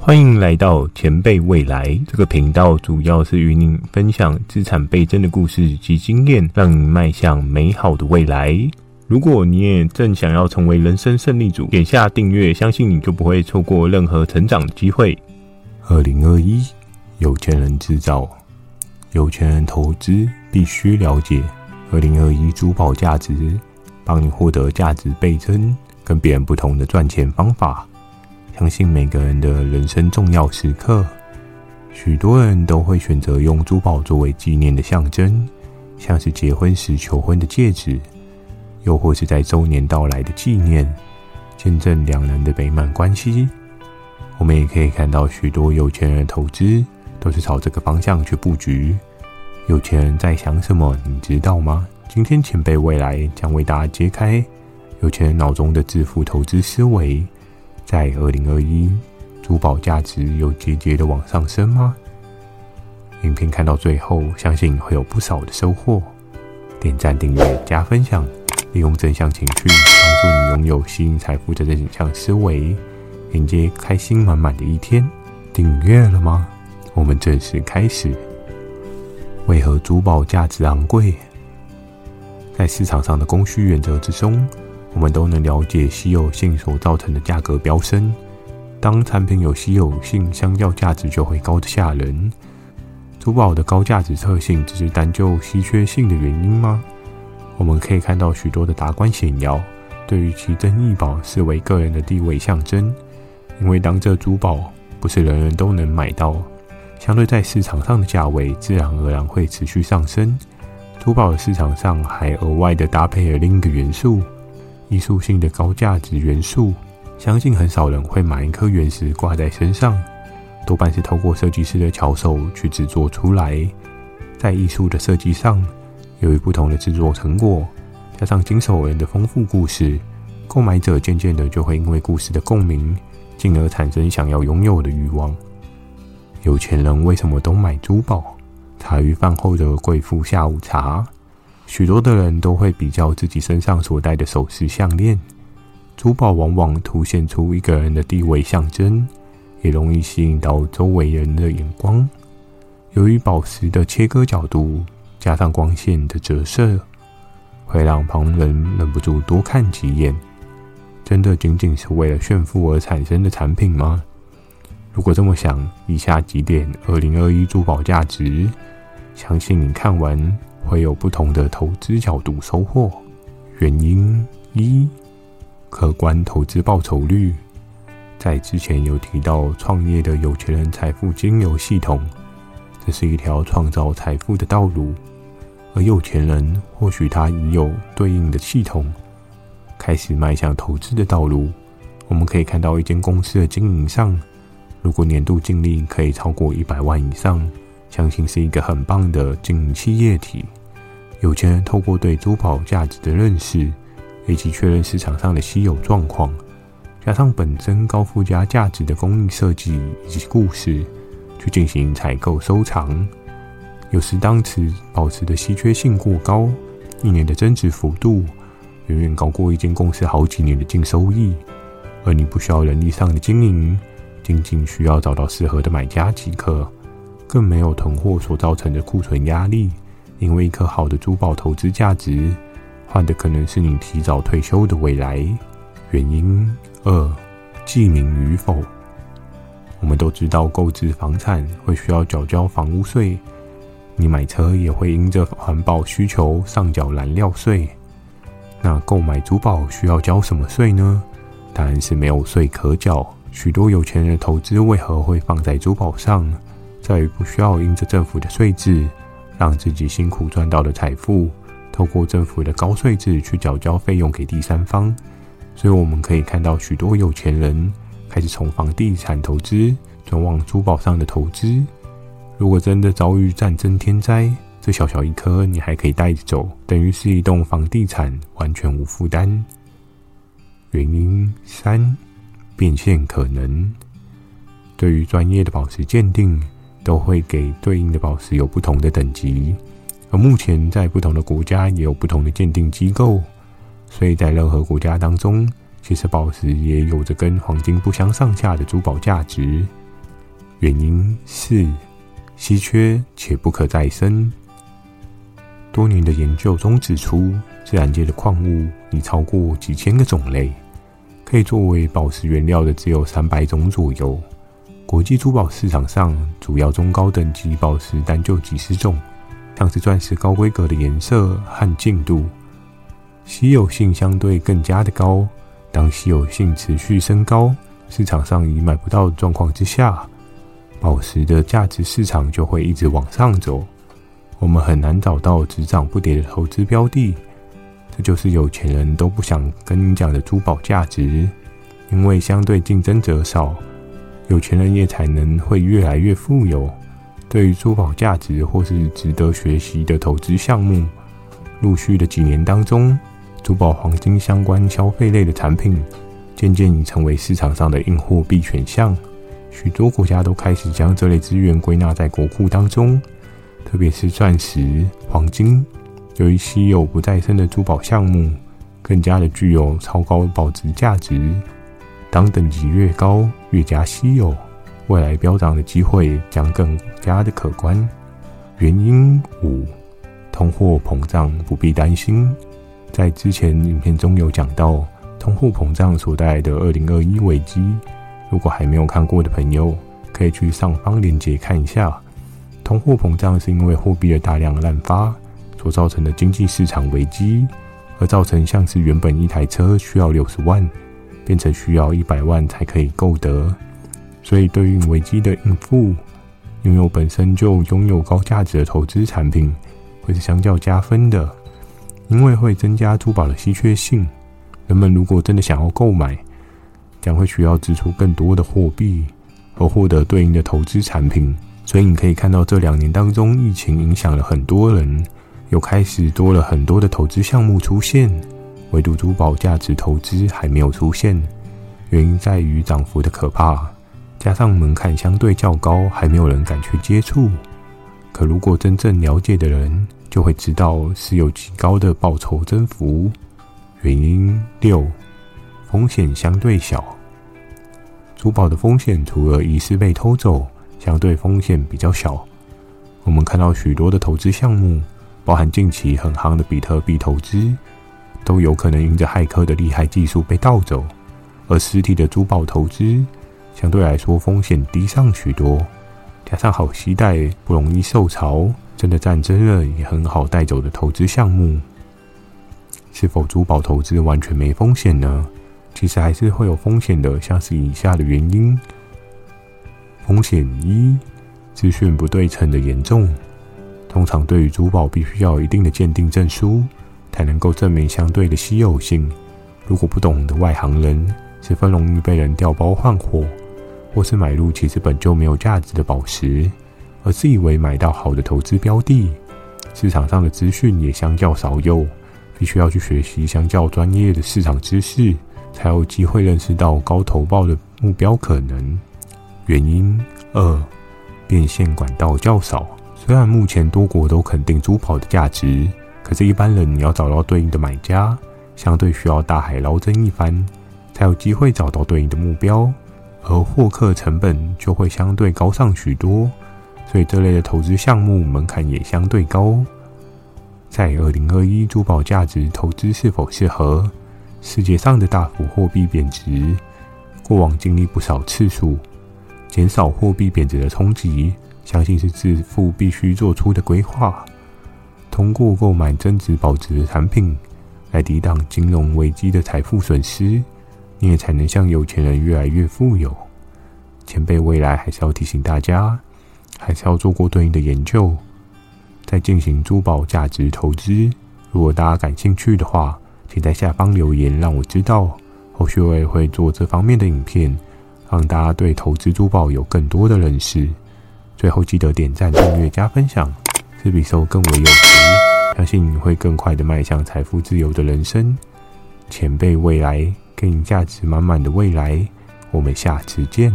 欢迎来到前辈未来这个频道，主要是与您分享资产倍增的故事及经验，让你迈向美好的未来。如果你也正想要成为人生胜利组，点下订阅，相信你就不会错过任何成长的机会。二零二一，有钱人制造，有钱人投资必须了解二零二一珠宝价值，帮你获得价值倍增，跟别人不同的赚钱方法。相信每个人的人生重要时刻，许多人都会选择用珠宝作为纪念的象征，像是结婚时求婚的戒指，又或是在周年到来的纪念，见证两人的美满关系。我们也可以看到许多有钱人的投资都是朝这个方向去布局。有钱人在想什么，你知道吗？今天前辈未来将为大家揭开有钱人脑中的致富投资思维。在二零二一，珠宝价值有节节的往上升吗？影片看到最后，相信会有不少的收获。点赞、订阅、加分享，利用正向情绪帮助你拥有吸引财富的正向思维，迎接开心满满的一天。订阅了吗？我们正式开始。为何珠宝价值昂贵？在市场上的供需原则之中。我们都能了解稀有性所造成的价格飙升。当产品有稀有性，相较价值就会高的吓人。珠宝的高价值特性只是单就稀缺性的原因吗？我们可以看到许多的达官显要对于奇珍异宝视为个人的地位象征，因为当这珠宝不是人人都能买到，相对在市场上的价位自然而然会持续上升。珠宝的市场上还额外的搭配了另一个元素。艺术性的高价值元素，相信很少人会买一颗原石挂在身上，多半是透过设计师的巧手去制作出来。在艺术的设计上，由于不同的制作成果，加上经手人的丰富故事，购买者渐渐的就会因为故事的共鸣，进而产生想要拥有的欲望。有钱人为什么都买珠宝？茶余饭后的贵妇下午茶。许多的人都会比较自己身上所戴的首饰、项链、珠宝，往往凸显出一个人的地位象征，也容易吸引到周围人的眼光。由于宝石的切割角度，加上光线的折射，会让旁人忍不住多看几眼。真的仅仅是为了炫富而产生的产品吗？如果这么想，以下几点二零二一珠宝价值，相信你看完。会有不同的投资角度收获。原因一，可观投资报酬率。在之前有提到创业的有钱人财富经由系统，这是一条创造财富的道路。而有钱人或许他已有对应的系统，开始迈向投资的道路。我们可以看到一间公司的经营上，如果年度净利可以超过一百万以上，相信是一个很棒的经营企业体。有钱人透过对珠宝价值的认识，以及确认市场上的稀有状况，加上本身高附加价值的工艺设计以及故事，去进行采购收藏。有时当此保持的稀缺性过高，一年的增值幅度远远高过一间公司好几年的净收益，而你不需要人力上的经营，仅仅需要找到适合的买家即可，更没有囤货所造成的库存压力。因为一颗好的珠宝投资价值，换的可能是你提早退休的未来。原因二，记名与否。我们都知道，购置房产会需要缴交房屋税，你买车也会因着环保需求上缴燃料税。那购买珠宝需要交什么税呢？当然是没有税可缴。许多有钱人的投资为何会放在珠宝上，在于不需要因着政府的税制。让自己辛苦赚到的财富，透过政府的高税制去缴交费用给第三方，所以我们可以看到许多有钱人开始从房地产投资转往珠宝上的投资。如果真的遭遇战争天灾，这小小一颗你还可以带走，等于是一栋房地产完全无负担。原因三，变现可能。对于专业的宝石鉴定。都会给对应的宝石有不同的等级，而目前在不同的国家也有不同的鉴定机构，所以在任何国家当中，其实宝石也有着跟黄金不相上下的珠宝价值。原因是：稀缺且不可再生。多年的研究中指出，自然界的矿物已超过几千个种类，可以作为宝石原料的只有三百种左右。国际珠宝市场上，主要中高等级宝石单就几十种，像是钻石高规格的颜色和净度，稀有性相对更加的高。当稀有性持续升高，市场上已买不到的状况之下，宝石的价值市场就会一直往上走。我们很难找到只涨不跌的投资标的，这就是有钱人都不想跟你讲的珠宝价值。因为相对竞争者少，有钱人也才能会越来越富有。对于珠宝价值或是值得学习的投资项目，陆续的几年当中，珠宝、黄金相关消费类的产品，渐渐已成为市场上的硬货币选项。许多国家都开始将这类资源归纳在国库当中。特别是钻石、黄金，由于稀有不再生的珠宝项目，更加的具有超高保值价值。当等级越高，越加稀有，未来飙涨的机会将更加的可观。原因五：通货膨胀不必担心。在之前影片中有讲到通货膨胀所带来的二零二一危机，如果还没有看过的朋友，可以去上方链接看一下。通货膨胀是因为货币的大量滥发所造成的经济市场危机，而造成像是原本一台车需要六十万，变成需要一百万才可以购得。所以对应危机的应付，拥有本身就拥有高价值的投资产品，会是相较加分的，因为会增加珠宝的稀缺性。人们如果真的想要购买，将会需要支出更多的货币，而获得对应的投资产品。所以你可以看到，这两年当中，疫情影响了很多人，又开始多了很多的投资项目出现，唯独珠宝价值投资还没有出现。原因在于涨幅的可怕，加上门槛相对较高，还没有人敢去接触。可如果真正了解的人，就会知道是有极高的报酬增幅。原因六，风险相对小。珠宝的风险除了疑似被偷走。相对风险比较小。我们看到许多的投资项目，包含近期很夯的比特币投资，都有可能因着骇客的厉害技术被盗走。而实体的珠宝投资，相对来说风险低上许多，加上好期待，不容易受潮，真的战争了也很好带走的投资项目。是否珠宝投资完全没风险呢？其实还是会有风险的，像是以下的原因。风险一：资讯不对称的严重。通常对于珠宝，必须要有一定的鉴定证书，才能够证明相对的稀有性。如果不懂的外行人，十分容易被人调包换货，或是买入其实本就没有价值的宝石，而自以为买到好的投资标的。市场上的资讯也相较少有，必须要去学习相较专业的市场知识，才有机会认识到高投报的目标可能。原因二，变现管道较少。虽然目前多国都肯定珠宝的价值，可是，一般人你要找到对应的买家，相对需要大海捞针一番，才有机会找到对应的目标，而获客成本就会相对高上许多。所以，这类的投资项目门槛也相对高。在二零二一，珠宝价值投资是否适合？世界上的大幅货币贬值，过往经历不少次数。减少货币贬值的冲击，相信是致富必须做出的规划。通过购买增值保值的产品，来抵挡金融危机的财富损失，你也才能像有钱人越来越富有。前辈未来还是要提醒大家，还是要做过对应的研究，再进行珠宝价值投资。如果大家感兴趣的话，请在下方留言让我知道，后续我也会做这方面的影片。让大家对投资珠宝有更多的认识。最后记得点赞、订阅、加分享，是比收更为有福。相信你会更快的迈向财富自由的人生。前辈未来，给你价值满满的未来。我们下次见。